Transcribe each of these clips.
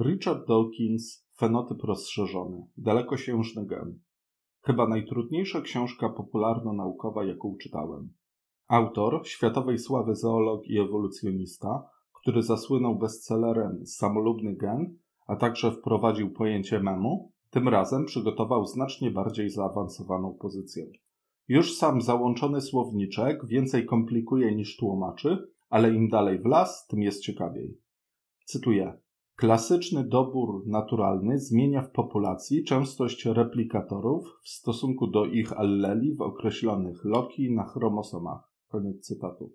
Richard Dawkins, Fenotyp rozszerzony, dalekosiężny gen. Chyba najtrudniejsza książka popularno-naukowa, jaką czytałem. Autor, światowej sławy zoolog i ewolucjonista, który zasłynął bestsellerem Samolubny gen, a także wprowadził pojęcie memu, tym razem przygotował znacznie bardziej zaawansowaną pozycję. Już sam załączony słowniczek więcej komplikuje niż tłumaczy, ale im dalej w las, tym jest ciekawiej. Cytuję. Klasyczny dobór naturalny zmienia w populacji częstość replikatorów w stosunku do ich alleli w określonych loki na chromosomach. Koniec cytatu.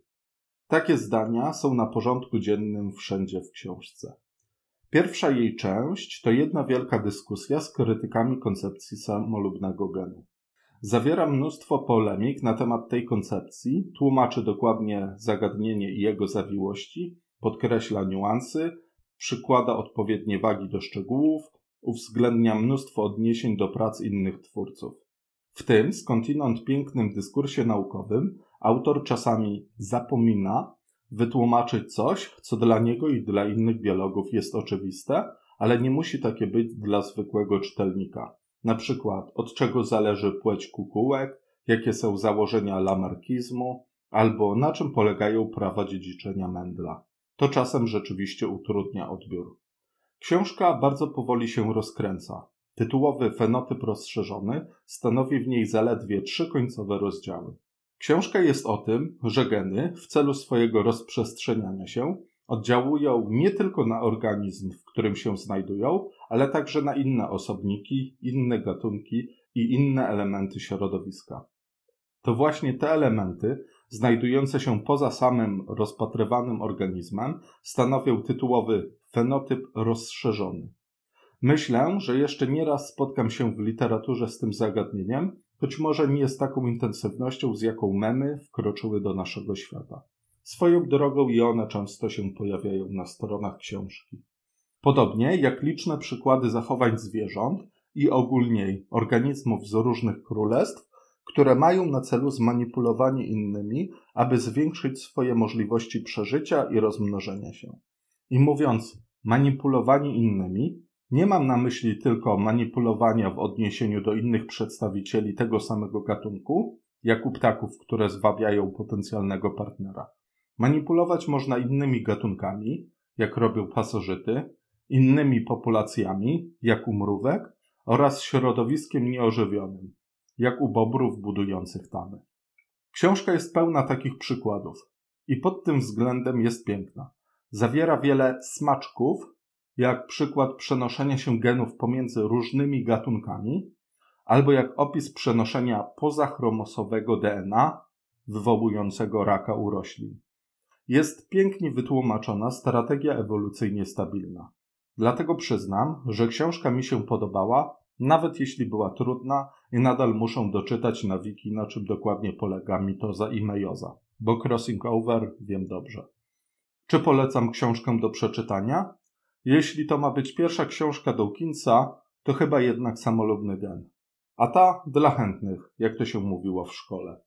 Takie zdania są na porządku dziennym wszędzie w książce. Pierwsza jej część to jedna wielka dyskusja z krytykami koncepcji samolubnego genu. Zawiera mnóstwo polemik na temat tej koncepcji, tłumaczy dokładnie zagadnienie i jego zawiłości, podkreśla niuansy, przykłada odpowiednie wagi do szczegółów, uwzględnia mnóstwo odniesień do prac innych twórców. W tym skądinąd pięknym dyskursie naukowym autor czasami zapomina wytłumaczyć coś, co dla niego i dla innych biologów jest oczywiste, ale nie musi takie być dla zwykłego czytelnika. Na przykład, od czego zależy płeć kukułek, jakie są założenia lamarkizmu, albo na czym polegają prawa dziedziczenia Mendla. To czasem rzeczywiście utrudnia odbiór. Książka bardzo powoli się rozkręca. Tytułowy fenotyp rozszerzony stanowi w niej zaledwie trzy końcowe rozdziały. Książka jest o tym, że geny w celu swojego rozprzestrzeniania się oddziałują nie tylko na organizm, w którym się znajdują, ale także na inne osobniki, inne gatunki i inne elementy środowiska. To właśnie te elementy, znajdujące się poza samym rozpatrywanym organizmem, stanowią tytułowy fenotyp rozszerzony. Myślę, że jeszcze nieraz spotkam się w literaturze z tym zagadnieniem, choć może nie z taką intensywnością, z jaką memy wkroczyły do naszego świata. Swoją drogą i one często się pojawiają na stronach książki. Podobnie jak liczne przykłady zachowań zwierząt i ogólniej organizmów z różnych królestw, które mają na celu zmanipulowanie innymi, aby zwiększyć swoje możliwości przeżycia i rozmnożenia się. I mówiąc manipulowanie innymi, nie mam na myśli tylko manipulowania w odniesieniu do innych przedstawicieli tego samego gatunku, jak u ptaków, które zwabiają potencjalnego partnera. Manipulować można innymi gatunkami, jak robią pasożyty, innymi populacjami, jak u mrówek, oraz środowiskiem nieożywionym, jak u bobrów budujących tamy. Książka jest pełna takich przykładów i pod tym względem jest piękna. Zawiera wiele smaczków, jak przykład przenoszenia się genów pomiędzy różnymi gatunkami, albo jak opis przenoszenia pozachromosowego DNA wywołującego raka u roślin. Jest pięknie wytłumaczona strategia ewolucyjnie stabilna. Dlatego przyznam, że książka mi się podobała, nawet jeśli była trudna i nadal muszę doczytać na wiki, na czym dokładnie polega mitoza i mejoza, bo crossing over wiem dobrze. Czy polecam książkę do przeczytania? Jeśli to ma być pierwsza książka Dawkinsa, to chyba jednak samolubny gen. A ta dla chętnych, jak to się mówiło w szkole.